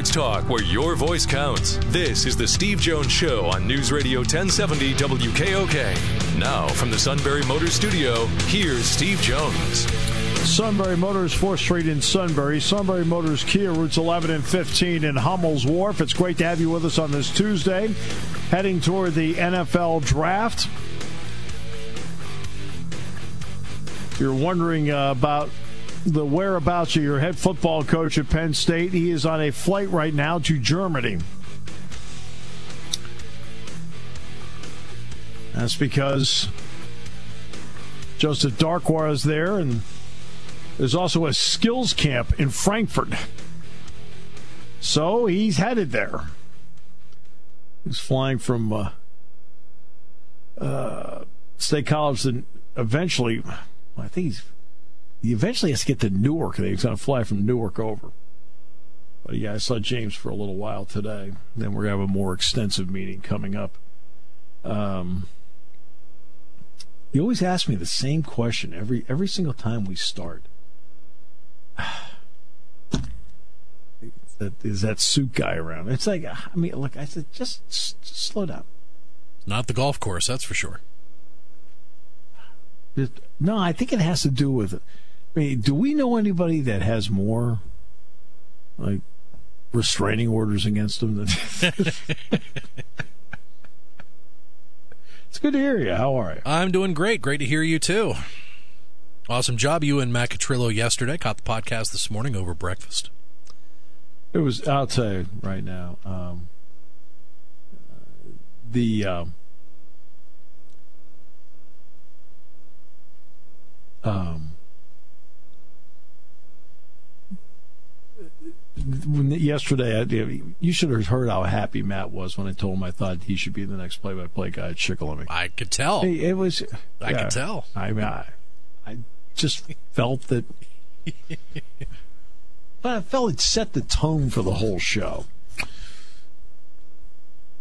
Sports talk where your voice counts. This is the Steve Jones Show on News Radio 1070 WKOK. Now, from the Sunbury Motors Studio, here's Steve Jones. Sunbury Motors, 4th Street in Sunbury. Sunbury Motors Kia, routes 11 and 15 in Hummel's Wharf. It's great to have you with us on this Tuesday, heading toward the NFL draft. You're wondering uh, about the whereabouts of your head football coach at Penn State. He is on a flight right now to Germany. That's because Joseph Darkwa is there, and there's also a skills camp in Frankfurt. So he's headed there. He's flying from uh, uh, State College, and eventually, I think he's he eventually has to get to Newark. He's going to fly from Newark over. But yeah, I saw James for a little while today. Then we're going to have a more extensive meeting coming up. Um, you always asks me the same question every every single time we start. that is that suit guy around? It's like I mean, look, I said just, just slow down. Not the golf course, that's for sure. no, I think it has to do with do we know anybody that has more like restraining orders against them than It's good to hear you. How are you? I'm doing great. Great to hear you too. Awesome job you and Matt Catrillo yesterday. Caught the podcast this morning over breakfast. It was. I'll tell you right now. Um, the um, um, yesterday, I, you should have heard how happy Matt was when I told him I thought he should be the next play-by-play guy at Shikellamy. I could tell. It, it was. I yeah, could tell. I mean, I, I just felt that. but I felt it set the tone for the whole show.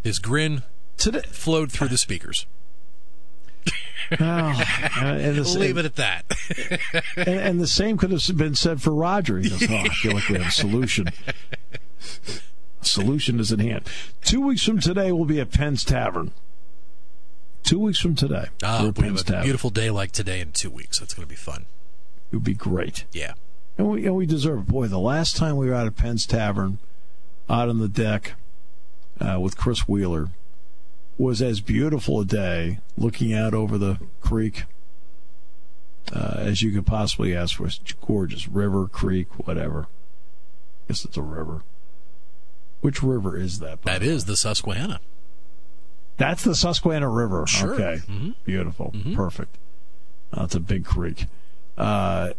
His grin Today, flowed through the speakers. Oh, and we'll leave it at that. and, and, the same could have been said for Roger. He goes, "Oh, I feel like we have a solution. Solution is at hand." Two weeks from today, we'll be at Penn's Tavern. Two weeks from today, ah, we have a Tavern. beautiful day like today in two weeks. That's going to be fun. It would be great. Yeah, and we and we deserve it. Boy, the last time we were out at Penn's Tavern, out on the deck uh, with Chris Wheeler was as beautiful a day looking out over the creek uh, as you could possibly ask for. It's gorgeous river, creek, whatever. I guess it's a river. Which river is that? That is the Susquehanna. That's the Susquehanna River. Sure. Okay. Mm-hmm. Beautiful. Mm-hmm. Perfect. That's a big creek. Uh,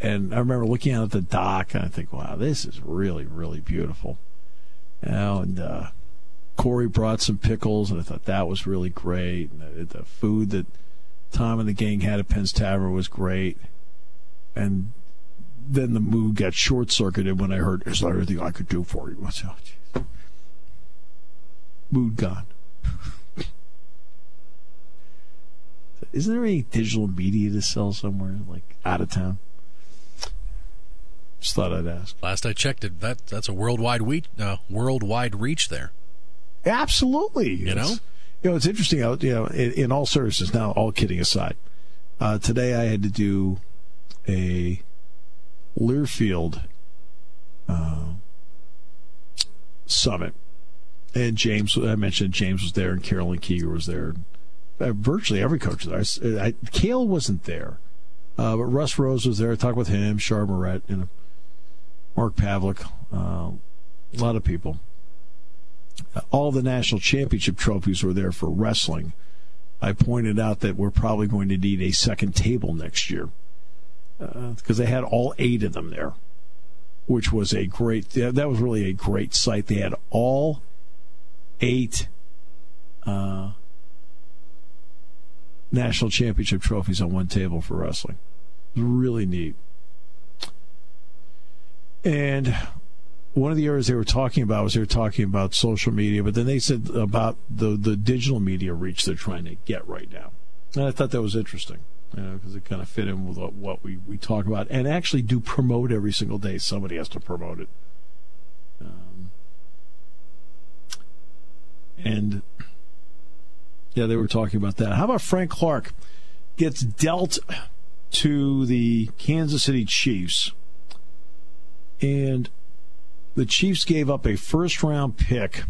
and I remember looking out at the dock and I think, wow, this is really, really beautiful. and uh, Corey brought some pickles, and I thought that was really great. And the, the food that Tom and the gang had at Penn's Tavern was great. And then the mood got short circuited when I heard, Is there anything I could do for you? I said, oh, mood gone. Isn't there any digital media to sell somewhere, like out of town? Just thought I'd ask. Last I checked, it that that's a worldwide reach, uh, worldwide reach there. Absolutely. You know, you know, it's interesting. You know, in, in all services now all kidding aside, uh, today I had to do a Learfield uh, summit, and James. I mentioned James was there, and Carolyn Kieger was there. Uh, virtually every coach was there. I, I, Kale wasn't there, uh, but Russ Rose was there. I talked with him, Char Morett, and Mark Pavlik, uh, a lot of people all the national championship trophies were there for wrestling. I pointed out that we're probably going to need a second table next year because uh, they had all eight of them there, which was a great. That was really a great sight. They had all eight uh, national championship trophies on one table for wrestling. Really neat. And one of the areas they were talking about was they were talking about social media, but then they said about the, the digital media reach they're trying to get right now. And I thought that was interesting because it kind of fit in with what we, we talk about and actually do promote every single day. Somebody has to promote it. Um, and yeah, they were talking about that. How about Frank Clark gets dealt to the Kansas City Chiefs? And the Chiefs gave up a first round pick,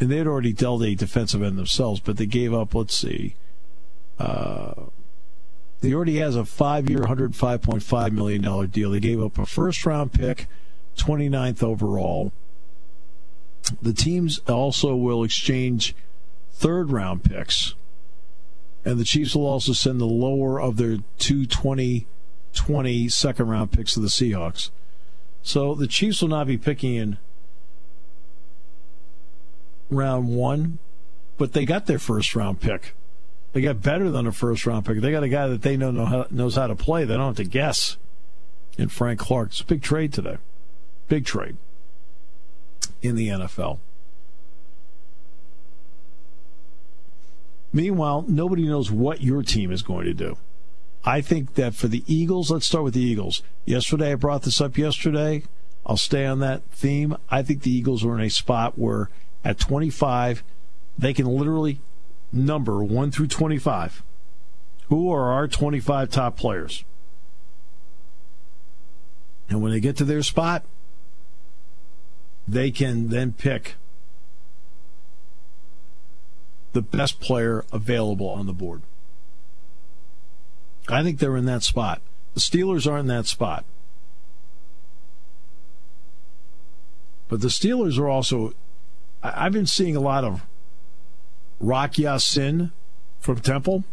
and they had already dealt a defensive end themselves, but they gave up, let's see, uh, he already has a five year, $105.5 million deal. They gave up a first round pick, 29th overall. The teams also will exchange third round picks, and the Chiefs will also send the lower of their 220 20 second round picks of the Seahawks. So the Chiefs will not be picking in round one, but they got their first round pick. They got better than a first round pick. They got a guy that they know, know how, knows how to play. They don't have to guess. And Frank Clark. It's a big trade today. Big trade in the NFL. Meanwhile, nobody knows what your team is going to do. I think that for the Eagles, let's start with the Eagles. Yesterday, I brought this up yesterday. I'll stay on that theme. I think the Eagles are in a spot where at 25, they can literally number 1 through 25. Who are our 25 top players? And when they get to their spot, they can then pick the best player available on the board. I think they're in that spot. The Steelers are in that spot. But the Steelers are also, I've been seeing a lot of Rock Ya-Sin from Temple.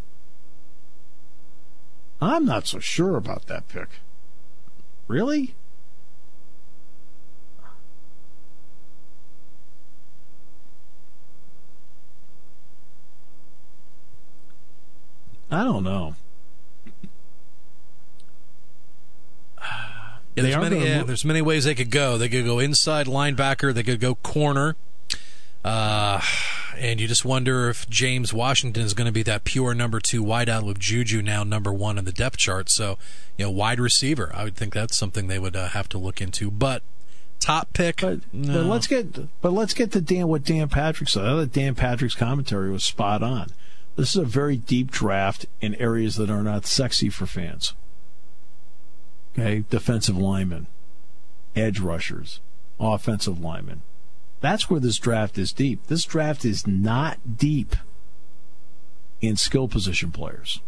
I'm not so sure about that pick. Really? I don't know. Yeah, there's many, yeah, there's many ways they could go. They could go inside linebacker. They could go corner. Uh, and you just wonder if James Washington is going to be that pure number two wideout with Juju now number one in the depth chart. So, you know, wide receiver. I would think that's something they would uh, have to look into. But top pick. But, no. but, let's get but let's get to Dan what Dan Patrick said. I thought Dan Patrick's commentary was spot on. This is a very deep draft in areas that are not sexy for fans. Okay, defensive linemen, edge rushers, offensive linemen. That's where this draft is deep. This draft is not deep in skill position players.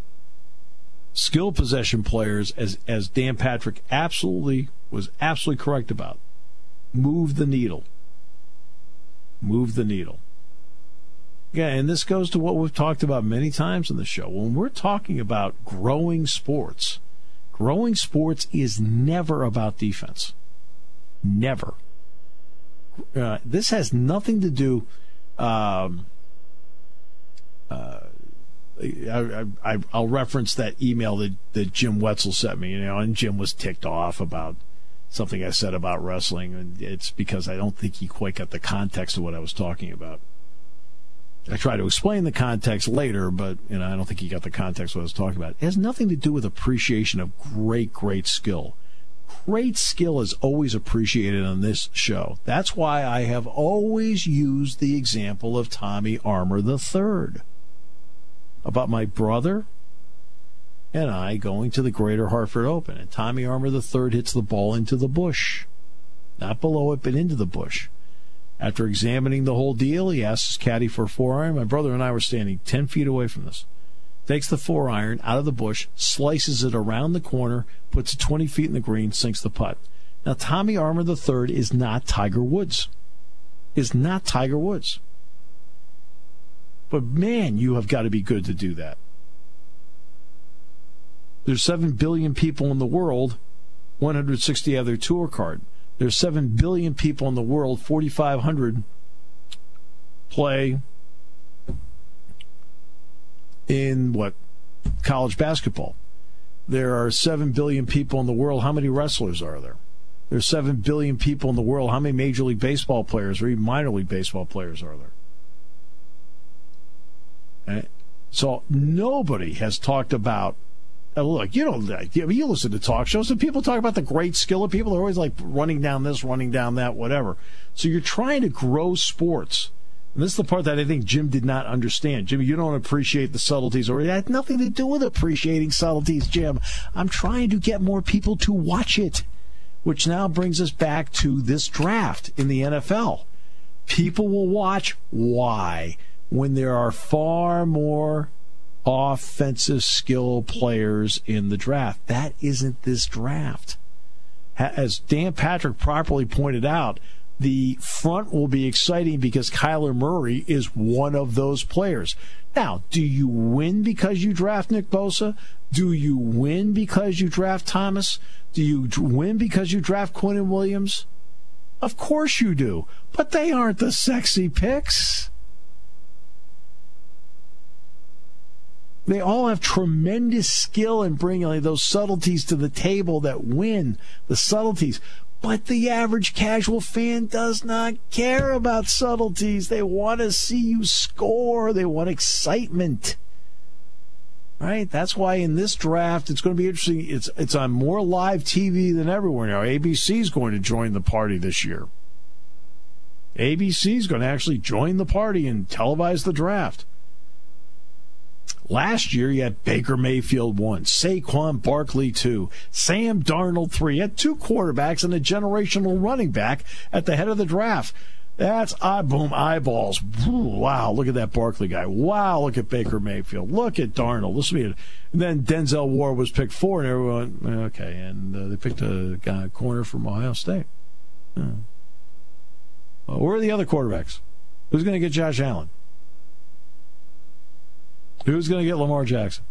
Skill possession players, as as Dan Patrick absolutely was absolutely correct about, move the needle. Move the needle. Yeah, and this goes to what we've talked about many times in the show. When we're talking about growing sports, growing sports is never about defense. Never. Uh, this has nothing to do. Um, uh, I, I, I'll reference that email that, that Jim Wetzel sent me, you know, and Jim was ticked off about something I said about wrestling, and it's because I don't think he quite got the context of what I was talking about. I try to explain the context later, but you know I don't think he got the context what I was talking about. It has nothing to do with appreciation of great, great skill. Great skill is always appreciated on this show. That's why I have always used the example of Tommy Armour III about my brother and I going to the Greater Hartford Open, and Tommy Armour III hits the ball into the bush, not below it, but into the bush. After examining the whole deal, he asks his caddy for a four iron. My brother and I were standing 10 feet away from this. Takes the four iron out of the bush, slices it around the corner, puts it 20 feet in the green, sinks the putt. Now, Tommy Armour III is not Tiger Woods. Is not Tiger Woods. But man, you have got to be good to do that. There's 7 billion people in the world, 160 other tour card. There's 7 billion people in the world, 4,500 play in what? College basketball. There are 7 billion people in the world. How many wrestlers are there? There's 7 billion people in the world. How many Major League Baseball players or even minor league baseball players are there? Okay. So nobody has talked about uh, look, you don't. You listen to talk shows, and people talk about the great skill of people. They're always like running down this, running down that, whatever. So you're trying to grow sports. And this is the part that I think Jim did not understand. Jim, you don't appreciate the subtleties, or it had nothing to do with appreciating subtleties, Jim. I'm trying to get more people to watch it, which now brings us back to this draft in the NFL. People will watch. Why? when there are far more offensive skill players in the draft. That isn't this draft. As Dan Patrick properly pointed out, the front will be exciting because Kyler Murray is one of those players. Now, do you win because you draft Nick Bosa? Do you win because you draft Thomas? Do you win because you draft Quinnen Williams? Of course you do, but they aren't the sexy picks. They all have tremendous skill in bringing those subtleties to the table that win the subtleties. But the average casual fan does not care about subtleties. They want to see you score. They want excitement. Right? That's why in this draft it's going to be interesting. It's it's on more live TV than everywhere now. ABC is going to join the party this year. ABC is going to actually join the party and televise the draft. Last year, you had Baker Mayfield one, Saquon Barkley two, Sam Darnold three. You had two quarterbacks and a generational running back at the head of the draft. That's eye boom eyeballs. Wow, look at that Barkley guy. Wow, look at Baker Mayfield. Look at Darnold. This will be. And then Denzel Ward was picked four, and everyone okay. And uh, they picked a guy corner from Ohio State. Uh, where are the other quarterbacks? Who's going to get Josh Allen? Who's going to get Lamar Jackson?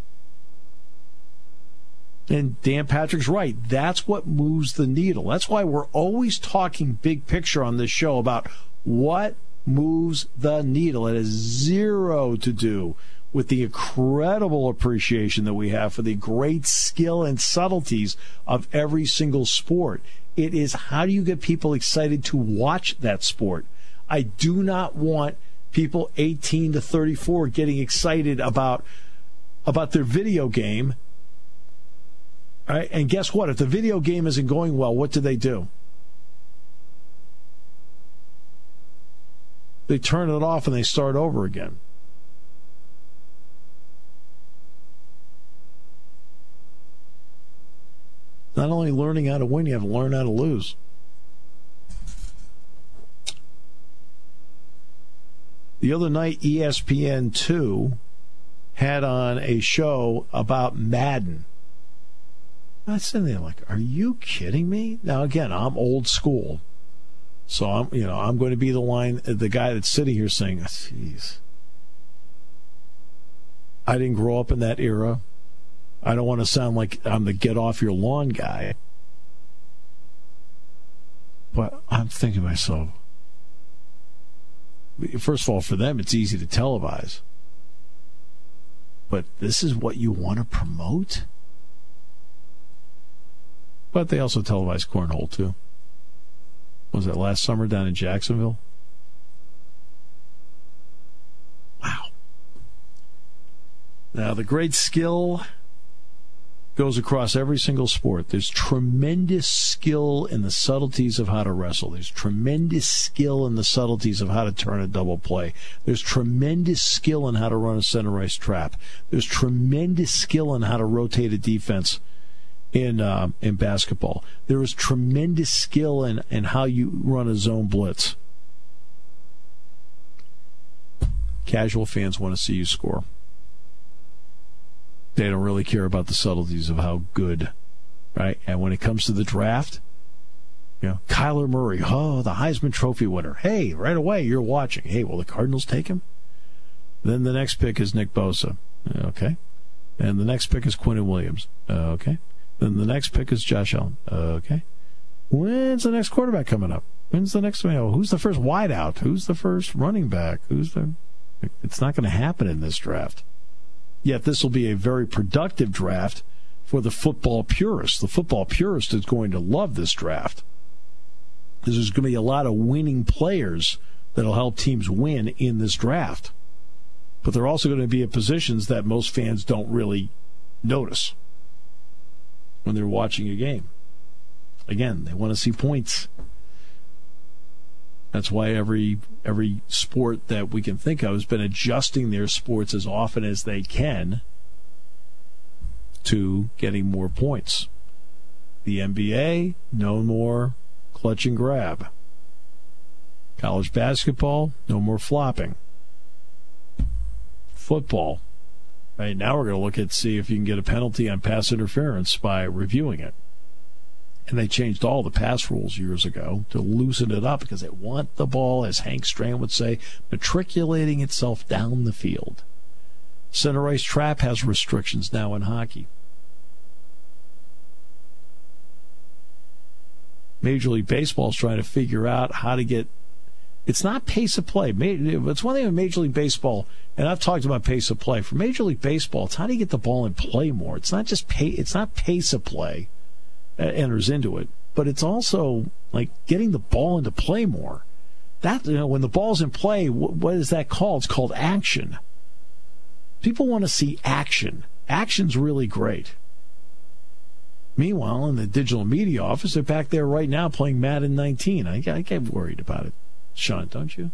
And Dan Patrick's right. That's what moves the needle. That's why we're always talking big picture on this show about what moves the needle. It has zero to do with the incredible appreciation that we have for the great skill and subtleties of every single sport. It is how do you get people excited to watch that sport? I do not want people 18 to 34 getting excited about about their video game. Right? And guess what? If the video game isn't going well, what do they do? They turn it off and they start over again. Not only learning how to win, you have to learn how to lose. The other night, ESPN2 had on a show about Madden. I said, there like, are you kidding me? Now, again, I'm old school. So I'm, you know, I'm going to be the line, the guy that's sitting here saying, ah, "Jeez, I didn't grow up in that era. I don't want to sound like I'm the get off your lawn guy." But I'm thinking to myself, first of all, for them, it's easy to televise. But this is what you want to promote? But they also televise cornhole, too. Was that last summer down in Jacksonville? Wow. Now, the great skill goes across every single sport. There's tremendous skill in the subtleties of how to wrestle. There's tremendous skill in the subtleties of how to turn a double play. There's tremendous skill in how to run a center ice trap. There's tremendous skill in how to rotate a defense in uh, in basketball. There is tremendous skill in, in how you run a zone blitz. Casual fans want to see you score. They don't really care about the subtleties of how good, right? And when it comes to the draft, you know, Kyler Murray, oh, the Heisman Trophy winner. Hey, right away, you're watching. Hey, will the Cardinals take him? Then the next pick is Nick Bosa. Okay. And the next pick is Quinnen Williams. Okay. Then the next pick is Josh Allen. Okay. When's the next quarterback coming up? When's the next? Know, who's the first wideout? Who's the first running back? Who's the? It's not going to happen in this draft. Yet this will be a very productive draft for the football purist. The football purist is going to love this draft there's going to be a lot of winning players that'll help teams win in this draft. But they're also going to be in positions that most fans don't really notice when they're watching a game. Again, they want to see points. That's why every every sport that we can think of has been adjusting their sports as often as they can to getting more points. The NBA, no more clutch and grab. College basketball, no more flopping. Football, right now we're going to look at see if you can get a penalty on pass interference by reviewing it and they changed all the pass rules years ago to loosen it up because they want the ball, as Hank Stram would say, matriculating itself down the field. Center ice trap has restrictions now in hockey. Major League Baseball is trying to figure out how to get. It's not pace of play. It's one thing in Major League Baseball, and I've talked about pace of play. For Major League Baseball, it's how do you get the ball in play more. It's not just pay. It's not pace of play Uh, enters into it. But it's also like getting the ball into play more. That you know, when the ball's in play, what, what is that called? It's called action. People want to see action. Action's really great. Meanwhile, in the digital media office, they're back there right now playing Madden 19. I, I get worried about it, Sean, don't you?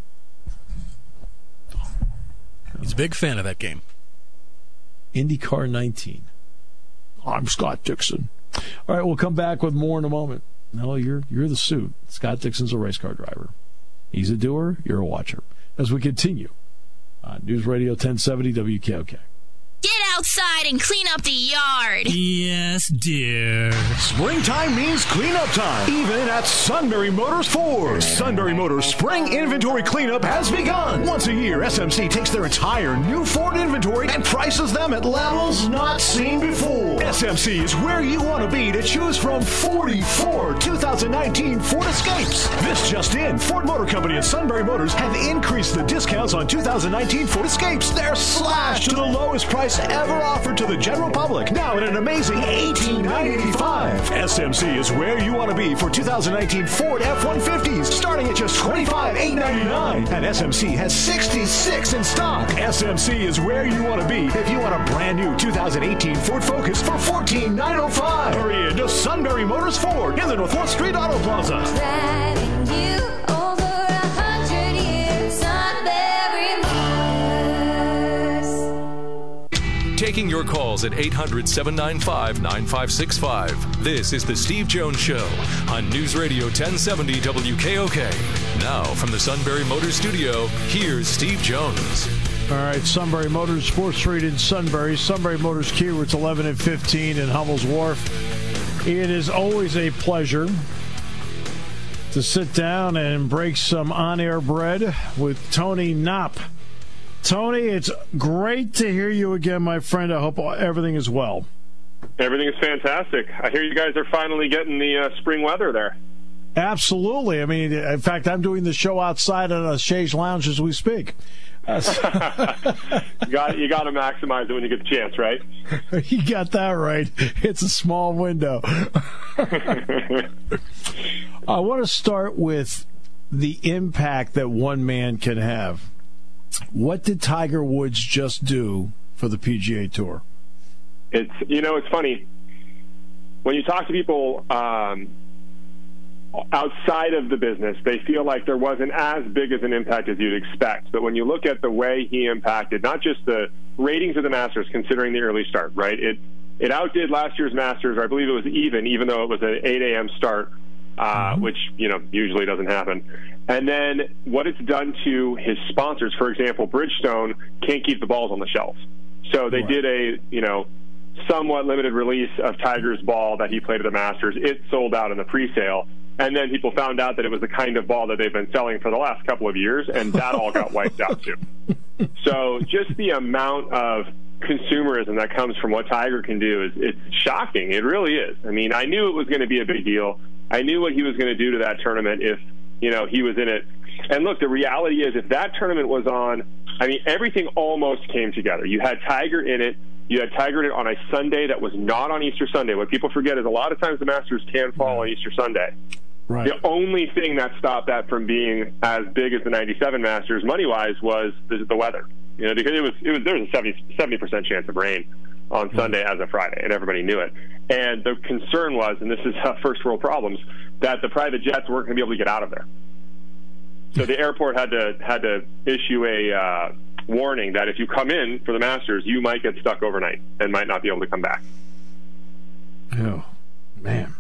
He's a big fan of that game. IndyCar 19. I'm Scott Dixon. All right, we'll come back with more in a moment. No, you're you're the suit. Scott Dixon's a race car driver. He's a doer. You're a watcher. As we continue on News Radio 1070 WKOK. Get outside and clean up the yard. Yes, dear. Springtime means cleanup time, even at Sunbury Motors Ford. Sunbury Motors spring inventory cleanup has begun. Once a year, SMC takes their entire new Ford inventory and prices them at levels not seen before. SMC is where you want to be to choose from 44 2019 Ford Escapes. This just in, Ford Motor Company and Sunbury Motors have increased the discounts on 2019 Ford Escapes. They're slashed to the lowest price price ever offered to the general public. Now at an amazing $18,985. SMC is where you want to be for 2019 Ford F-150s, starting at just $25,899. And SMC has 66 in stock. SMC is where you want to be if you want a brand new 2018 Ford Focus for 14,905. Hurry into Sunbury Motors Ford in the North 4th Street Auto Plaza. Taking your calls at 800 795 9565. This is The Steve Jones Show on News Radio 1070 WKOK. Now, from the Sunbury Motors Studio, here's Steve Jones. All right, Sunbury Motors, 4th Street in Sunbury. Sunbury Motors Kia routes 11 and 15 in Hummel's Wharf. It is always a pleasure to sit down and break some on air bread with Tony Knopp. Tony, it's great to hear you again, my friend. I hope everything is well. Everything is fantastic. I hear you guys are finally getting the uh, spring weather there. Absolutely. I mean, in fact, I'm doing the show outside at a Shay's Lounge as we speak. Uh, you got you got to maximize it when you get the chance, right? you got that right. It's a small window. I want to start with the impact that one man can have. What did Tiger Woods just do for the PGA Tour? It's you know it's funny when you talk to people um, outside of the business, they feel like there wasn't as big as an impact as you'd expect. But when you look at the way he impacted, not just the ratings of the Masters, considering the early start, right? It it outdid last year's Masters. Or I believe it was even, even though it was an 8 a.m. start, uh, mm-hmm. which you know usually doesn't happen. And then what it's done to his sponsors, for example, Bridgestone can't keep the balls on the shelf. So they right. did a, you know, somewhat limited release of Tiger's ball that he played at the Masters. It sold out in the pre-sale. And then people found out that it was the kind of ball that they've been selling for the last couple of years, and that all got wiped out too. So just the amount of consumerism that comes from what Tiger can do is it's shocking. It really is. I mean, I knew it was going to be a big deal. I knew what he was going to do to that tournament if you know, he was in it. And look, the reality is, if that tournament was on, I mean, everything almost came together. You had Tiger in it. You had Tiger in it on a Sunday that was not on Easter Sunday. What people forget is a lot of times the Masters can fall on Easter Sunday. Right. The only thing that stopped that from being as big as the '97 Masters, money wise, was the, the weather. You know, because it was it was there was a 70 percent chance of rain on Sunday as a Friday, and everybody knew it. And the concern was, and this is first world problems, that the private jets weren't going to be able to get out of there. So the airport had to had to issue a uh, warning that if you come in for the Masters, you might get stuck overnight and might not be able to come back. Oh man.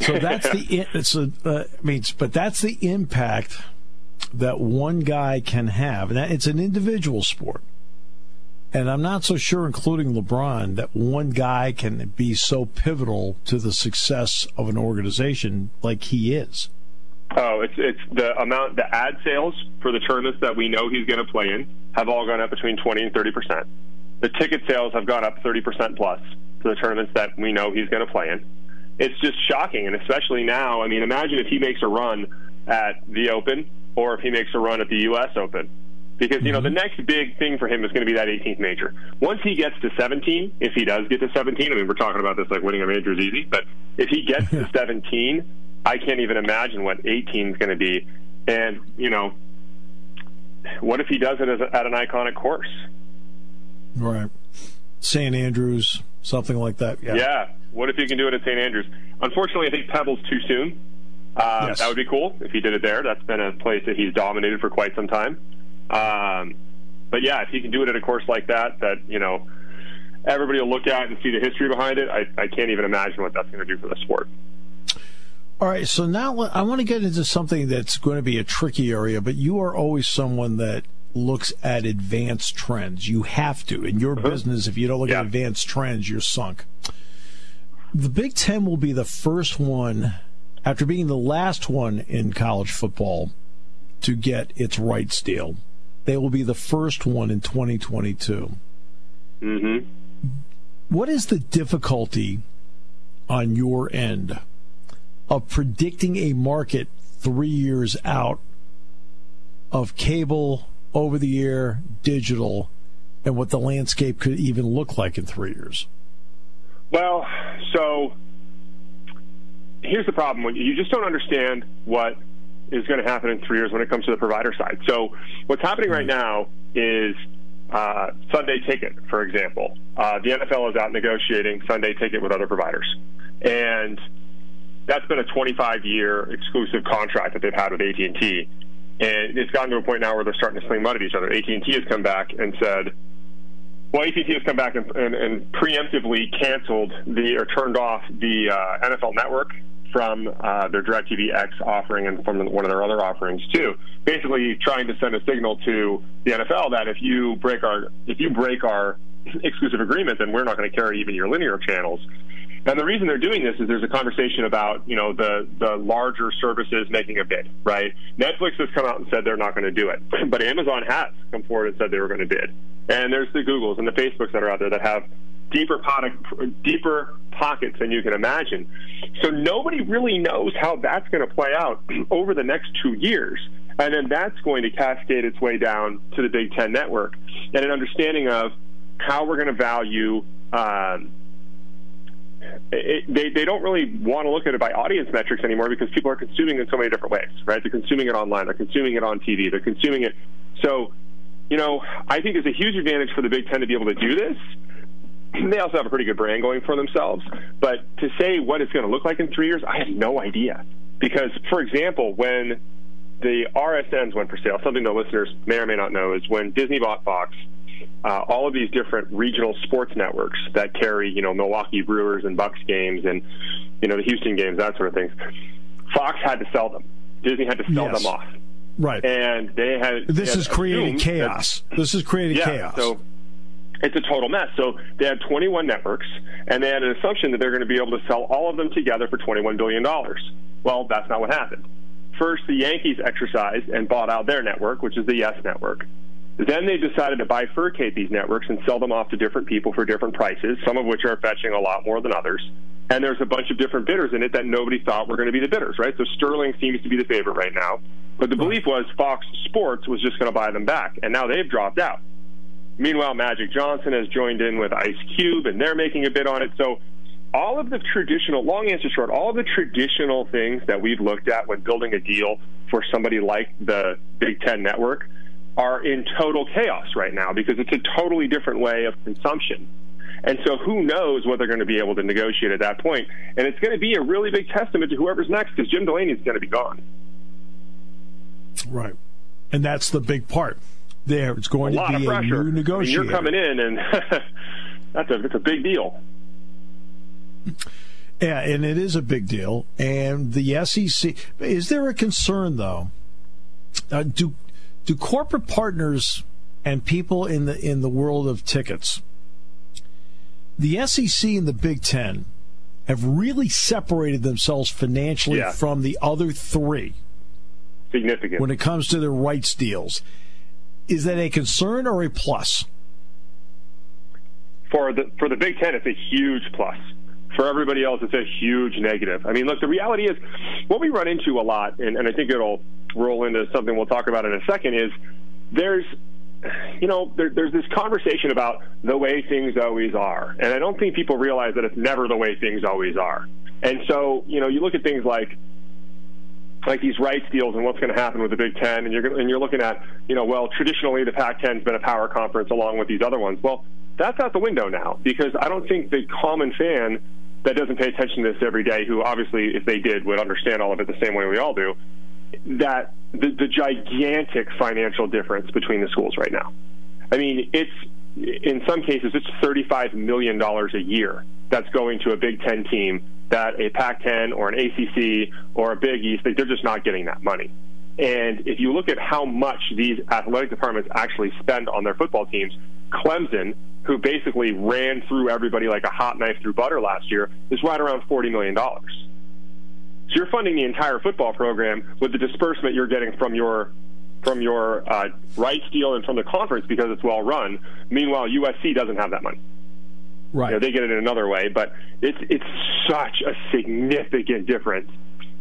So that's the it's a uh, I mean, but that's the impact that one guy can have, and that, it's an individual sport. And I'm not so sure, including LeBron, that one guy can be so pivotal to the success of an organization like he is. Oh, it's it's the amount the ad sales for the tournaments that we know he's going to play in have all gone up between 20 and 30 percent. The ticket sales have gone up 30 percent plus for the tournaments that we know he's going to play in. It's just shocking, and especially now. I mean, imagine if he makes a run at the Open or if he makes a run at the U.S. Open. Because, you know, the next big thing for him is going to be that 18th major. Once he gets to 17, if he does get to 17, I mean, we're talking about this like winning a major is easy, but if he gets to 17, I can't even imagine what 18 is going to be. And, you know, what if he does it as a, at an iconic course? Right. St. Andrews, something like that. Yeah. Yeah. What if he can do it at St. Andrews? Unfortunately, I think Pebble's too soon. Uh, Yes. That would be cool if he did it there. That's been a place that he's dominated for quite some time. Um, but yeah, if he can do it at a course like that, that you know everybody will look at and see the history behind it. I, I can't even imagine what that's going to do for the sport. All right, so now I want to get into something that's going to be a tricky area, but you are always someone that looks at advanced trends. You have to. In your business, if you don't look Yeah. at advanced trends, you're sunk. The Big Ten will be the first one, after being the last one in college football, to get its rights deal. They will be the first one in 2022. Mm-hmm. What is the difficulty on your end of predicting a market three years out of cable, over the air, digital, and what the landscape could even look like in three years? Well, so here's the problem: you just don't understand what is going to happen in three years when it comes to the provider side. So what's happening right now is uh, Sunday Ticket, for example. Uh, the NFL is out negotiating Sunday Ticket with other providers, and that's been a 25-year exclusive contract that they've had with AT&T. And it's gotten to a point now where they're starting to sling mud at each other. AT&T has come back and said, well, AT&T has come back and, and, and preemptively canceled the or turned off the uh, NFL Network from uh, their DirecTV X offering and from one of their other offerings too. Basically, trying to send a signal to the NFL that if you break our if you break our exclusive agreement, then we're not going to carry even your linear channels. And the reason they're doing this is there's a conversation about you know the the larger services making a bid, right? Netflix has come out and said they're not going to do it, but Amazon has come forward and said they were going to bid. And there's the Googles and the Facebooks that are out there that have deeper pocket, deeper pockets than you can imagine. So nobody really knows how that's going to play out over the next two years. And then that's going to cascade its way down to the Big Ten network and an understanding of how we're going to value. Um, it, they, they don't really want to look at it by audience metrics anymore because people are consuming it in so many different ways, right? They're consuming it online, they're consuming it on TV, they're consuming it. So, you know, I think there's a huge advantage for the Big Ten to be able to do this. They also have a pretty good brand going for themselves. But to say what it's going to look like in three years, I have no idea. Because, for example, when the RSNs went for sale, something the listeners may or may not know is when Disney bought Fox, uh, all of these different regional sports networks that carry, you know, Milwaukee Brewers and Bucks games and, you know, the Houston games, that sort of things. Fox had to sell them. Disney had to sell Yes. them off. Right. And they had. this they is creating chaos. that- This is creating yeah, chaos. So it's a total mess. So they had 21 networks, and they had an assumption that they're going to be able to sell all of them together for 21 billion dollars. Well, that's not what happened. First, the Yankees exercised and bought out their network, which is the Yes Network. Then they decided to bifurcate these networks and sell them off to different people for different prices, some of which are fetching a lot more than others. and there's a bunch of different bidders in it that nobody thought were going to be the bidders, right? So Sterling seems to be the favorite right now, but the belief was Fox Sports was just going to buy them back, and now they've dropped out. Meanwhile, Magic Johnson has joined in with Ice Cube, and they're making a bid on it. So all of the traditional, long answer short, all the traditional things that we've looked at when building a deal for somebody like the Big Ten Network are in total chaos right now because it's a totally different way of consumption. And so who knows what they're going to be able to negotiate at that point. And it's going to be a really big testament to whoever's next because Jim Delaney is going to be gone. Right. And that's the big part. There, it's going to be a new negotiator. I mean, you're coming in, and that's a, that's a big deal. Yeah, and it is a big deal. And the SEC is there a concern though? Uh, do do corporate partners and people in the in the world of tickets the SEC and the Big Ten have really separated themselves financially yeah. from the other three. Significant. When it comes to their rights deals. Is that a concern or a plus? For the for the Big Ten, it's a huge plus. For everybody else, it's a huge negative. I mean, look, the reality is what we run into a lot, and, and I think it'll roll into something we'll talk about in a second, is there's you know, there, there's this conversation about the way things always are. And I don't think people realize that it's never the way things always are. And so, you know, you look at things like like these rights deals and what's going to happen with the Big Ten, and you're and you're looking at, you know, well, traditionally the Pac-10's been a power conference along with these other ones. Well, that's out the window now because I don't think the common fan that doesn't pay attention to this every day, who obviously, if they did, would understand all of it the same way we all do, that the, the gigantic financial difference between the schools right now. I mean, it's in some cases it's $35 million a year that's going to a Big Ten team that a Pac-10 or an ACC or a Big East they're just not getting that money. And if you look at how much these athletic departments actually spend on their football teams, Clemson, who basically ran through everybody like a hot knife through butter last year, is right around $40 million. So you're funding the entire football program with the disbursement you're getting from your from your uh, rights deal and from the conference because it's well run. Meanwhile, USC doesn't have that money. Right. You know, they get it in another way, but it's it's such a significant difference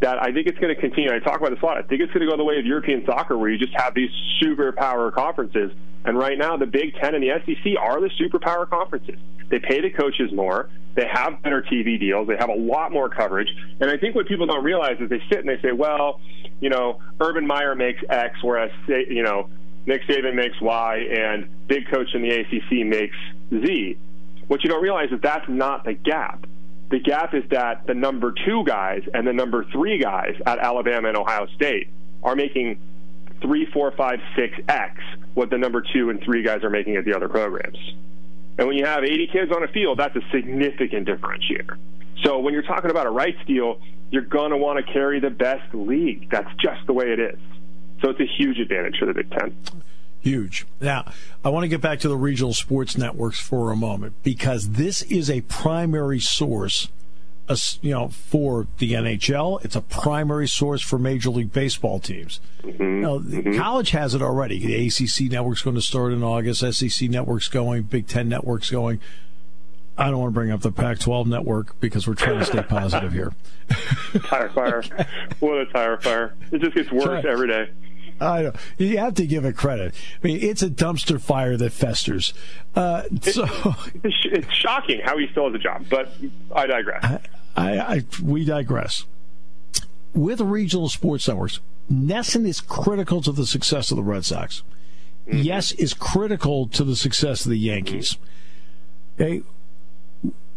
that I think it's going to continue. I talk about this a lot. I think it's going to go the way of European soccer, where you just have these superpower conferences. And right now, the Big Ten and the SEC are the superpower conferences. They pay the coaches more. They have better TV deals. They have a lot more coverage. And I think what people don't realize is they sit and they say, well, you know, Urban Meyer makes X, whereas, you know, Nick Saban makes Y, and big coach in the ACC makes Z. What you don't realize is that's not the gap. The gap is that the number two guys and the number three guys at Alabama and Ohio State are making three, four, five, six X what the number two and three guys are making at the other programs. And when you have 80 kids on a field, that's a significant differentiator. So when you're talking about a rights deal, you're going to want to carry the best league. That's just the way it is. So it's a huge advantage for the Big Ten. Huge. Now, I want to get back to the regional sports networks for a moment because this is a primary source you know, for the NHL. It's a primary source for Major League Baseball teams. Mm-hmm. Now, mm-hmm. college has it already. The ACC network's going to start in August. SEC network's going. Big Ten network's going. I don't want to bring up the Pac-12 network because we're trying to stay positive here. tire fire. What a tire fire. It just gets worse every day. I know. You have to give it credit. I mean, it's a dumpster fire that festers. Uh, so it's, it's, shocking how he still has a job, but I digress. I, I, I, we digress. With regional sports networks, NESN is critical to the success of the Red Sox. Mm-hmm. Yes, is critical to the success of the Yankees. Mm-hmm. Okay,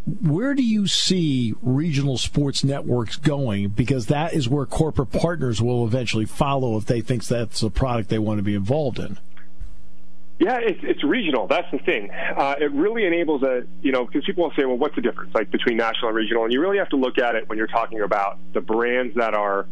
where do you see regional sports networks going? Because that is where corporate partners will eventually follow if they think that's a product they want to be involved in. Yeah, it's, it's regional. That's the thing. Uh, it really enables a, you know, because people will say, well, what's the difference, like between national and regional? And you really have to look at it when you're talking about the brands that are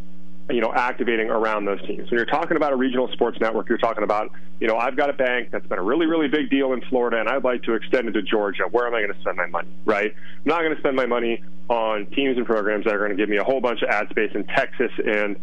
you know, activating around those teams. When you're talking about a regional sports network, you're talking about, you know, I've got a bank that's been a really, really big deal in Florida, and I'd like to extend it to Georgia. Where am I going to spend my money, right? I'm not going to spend my money on teams and programs that are going to give me a whole bunch of ad space in Texas and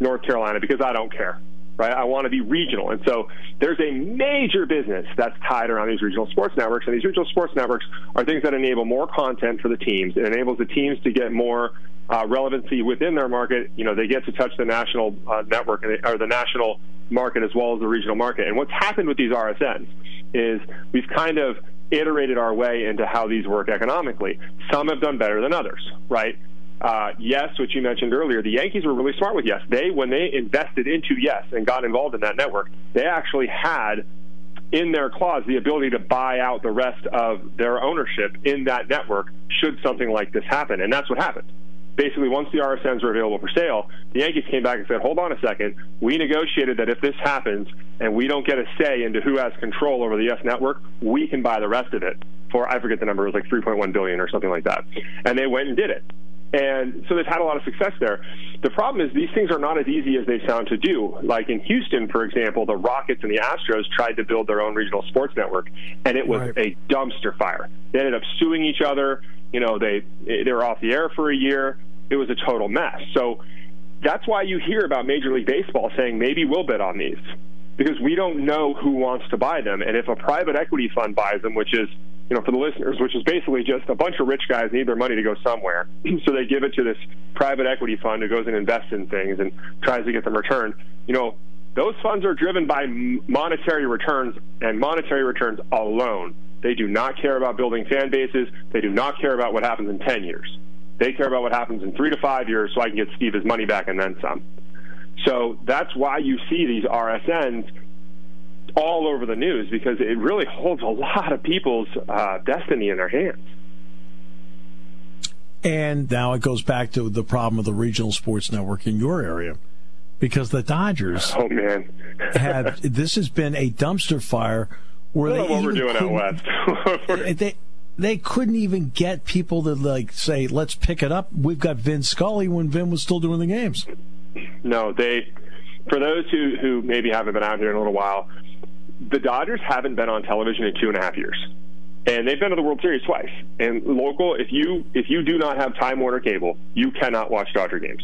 North Carolina because I don't care. Right? I want to be regional. And so there's a major business that's tied around these regional sports networks. And these regional sports networks are things that enable more content for the teams. It enables the teams to get more uh, relevancy within their market. You know, they get to touch the national uh, network or the national market as well as the regional market. And what's happened with these RSNs is we've kind of iterated our way into how these work economically. Some have done better than others, right? Uh, Yes, which you mentioned earlier, the Yankees were really smart with Yes. They, when they invested into Yes and got involved in that network, they actually had in their clause the ability to buy out the rest of their ownership in that network should something like this happen. And that's what happened. Basically, once the RSNs were available for sale, the Yankees came back and said, hold on a second. We negotiated that if this happens and we don't get a say into who has control over the Yes network, we can buy the rest of it for, I forget the number, it was like 3.1 billion or something like that. And they went and did it. And so they've had a lot of success there. The problem is these things are not as easy as they sound to do. Like in Houston, for example, the Rockets and the Astros tried to build their own regional sports network, and it was right. a dumpster fire. They ended up suing each other. You know, they they were off the air for a year. It was a total mess. So that's why you hear about Major League Baseball saying maybe we'll bid on these because we don't know who wants to buy them. And if a private equity fund buys them, which is you know, for the listeners, which is basically just a bunch of rich guys need their money to go somewhere. so they give it to this private equity fund who goes and invests in things and tries to get them returned. You know, those funds are driven by monetary returns and monetary returns alone. They do not care about building fan bases. They do not care about what happens in 10 years. They care about what happens in three to five years so I can get Steve his money back and then some. So that's why you see these RSNs all over the news because it really holds a lot of people's uh, destiny in their hands. And now it goes back to the problem of the regional sports network in your area because the Dodgers oh man. have this has been a dumpster fire where they what we're doing out west? They they couldn't even get people to like say let's pick it up. We've got Vin Scully when Vin was still doing the games. No they for those who who maybe haven't been out here in a little while the Dodgers haven't been on television in two and a half years, and they've been to the World Series twice. And local, if you if you do not have Time Warner cable, you cannot watch Dodger games.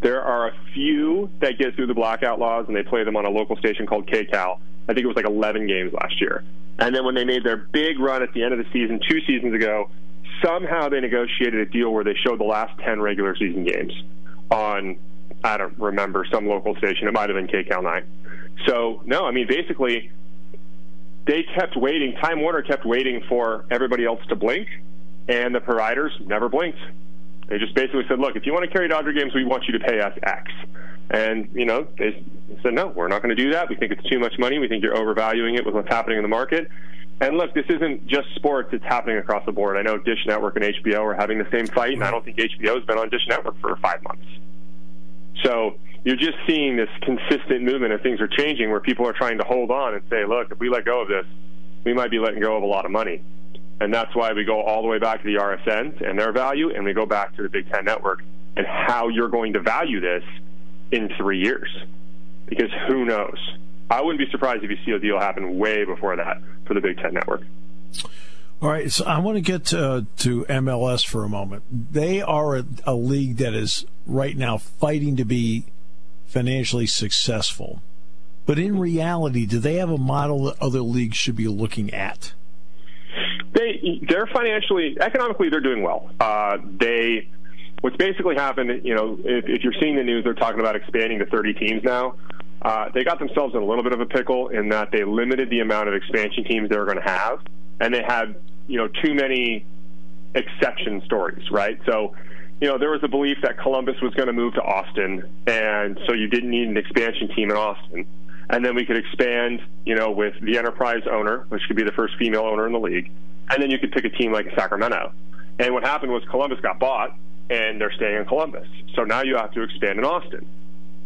There are a few that get through the blackout laws, and they play them on a local station called KCAL. I think it was like 11 games last year. And then when they made their big run at the end of the season two seasons ago, somehow they negotiated a deal where they showed the last 10 regular season games on, I don't remember, some local station. It might have been KCAL 9. So, no, I mean, basically, they kept waiting. Time Warner kept waiting for everybody else to blink, and the providers never blinked. They just basically said, "Look, if you want to carry Dodger games, we want you to pay us X." And you know, they said, "No, we're not going to do that. We think it's too much money. We think you're overvaluing it with what's happening in the market." And look, this isn't just sports; it's happening across the board. I know Dish Network and HBO are having the same fight, and I don't think HBO has been on Dish Network for five months. So you're just seeing this consistent movement and things are changing where people are trying to hold on and say, look, if we let go of this, we might be letting go of a lot of money. And that's why we go all the way back to the RSNs and their value, and we go back to the Big Ten Network and how you're going to value this in three years. Because who knows? I wouldn't be surprised if you see a deal happen way before that for the Big Ten Network. All right, so I want to get uh, to, to MLS for a moment. They are a, a league that is right now fighting to be financially successful. But in reality, do they have a model that other leagues should be looking at? They they're financially, economically, they're doing well. Uh, they what's basically happened, you know, if, if, you're seeing the news, they're talking about expanding to 30 teams now. Uh, they got themselves in a little bit of a pickle in that they limited the amount of expansion teams they were going to have, and they had, you know, too many exception stories, right? So you know, there was a belief that Columbus was going to move to Austin, and so you didn't need an expansion team in Austin. And then we could expand, you know, with the enterprise owner, which could be the first female owner in the league. And then you could pick a team like Sacramento. And what happened was Columbus got bought, and they're staying in Columbus. So now you have to expand in Austin.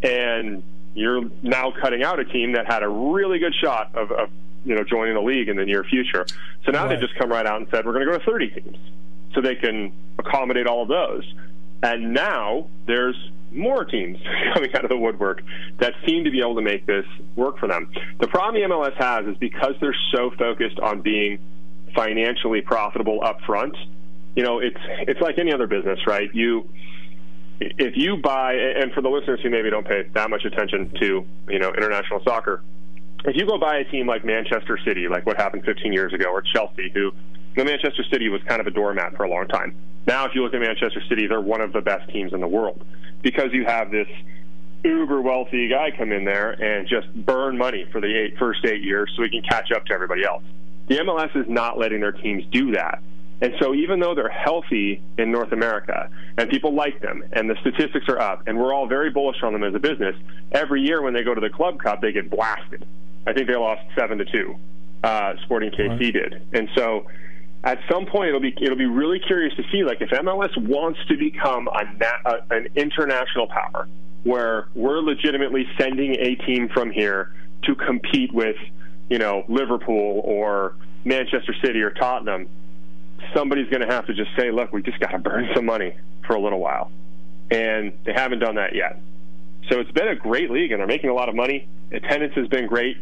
And you're now cutting out a team that had a really good shot of, of you know, joining the league in the near future. So now right. they've just come right out and said, we're going to go to 30 teams so they can accommodate all of those. And now there's more teams coming out of the woodwork that seem to be able to make this work for them. The problem the MLS has is because they're so focused on being financially profitable up front, you know, it's it's like any other business, right? You if you buy, and for the listeners who maybe don't pay that much attention to you know international soccer, if you go buy a team like Manchester City, like what happened 15 years ago, or Chelsea, who the Manchester City was kind of a doormat for a long time. Now, if you look at Manchester City, they're one of the best teams in the world because you have this uber wealthy guy come in there and just burn money for the eight, first eight years so he can catch up to everybody else. The MLS is not letting their teams do that. And so even though they're healthy in North America and people like them and the statistics are up and we're all very bullish on them as a business, every year when they go to the Club Cup, they get blasted. I think they lost seven to two. Uh, Sporting KC right. did. And so at some point it'll be it'll be really curious to see like if MLS wants to become a, a, an international power where we're legitimately sending a team from here to compete with you know Liverpool or Manchester City or Tottenham somebody's going to have to just say look we just got to burn some money for a little while. And they haven't done that yet. So it's been a great league and they're making a lot of money. Attendance has been great.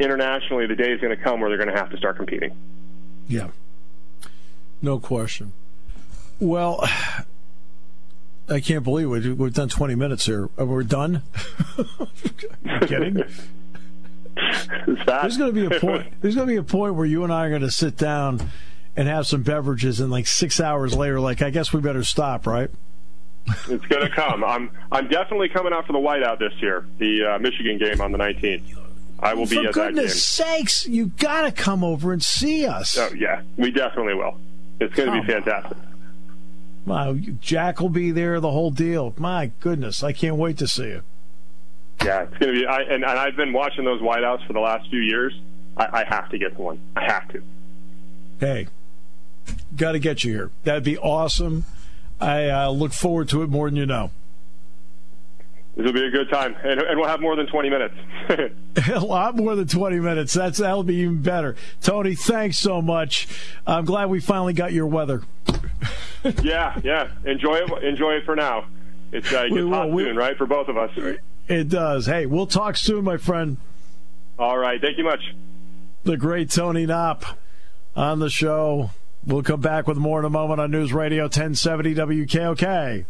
Internationally the day is going to come where they're going to have to start competing yeah. No question. Well, I can't believe it. We've done 20 minutes here. We're done? kidding? There's going to be a point. There's going to be a point where you and I are going to sit down and have some beverages, and like six hours later, like I guess we better stop, right? It's going to come. I'm I'm definitely coming out for the whiteout this year, the uh, Michigan game on the 19th. I will For be at that game. For goodness sakes, you got to come over and see us. Oh yeah, we definitely will. It's going to be fantastic. Wow, Jack will be there, the whole deal. My goodness, I can't wait to see you. Yeah, it's going to be. I, and, and I've been watching those whiteouts for the last few years. I, I have to get to one. I have to. Hey, got to get you here. That'd be awesome. I uh, look forward to it more than you know. It'll be a good time, and, and we'll have more than 20 minutes. a lot more than 20 minutes. That's that'll be even better. Tony, thanks so much. I'm glad we finally got your weather. yeah, yeah. Enjoy it. Enjoy it for now. It's uh, it hot we, soon, right, for both of us. It does. Hey, we'll talk soon, my friend. All right. Thank you much. The great Tony Knopp on the show. We'll come back with more in a moment on News Radio 1070 WKOK.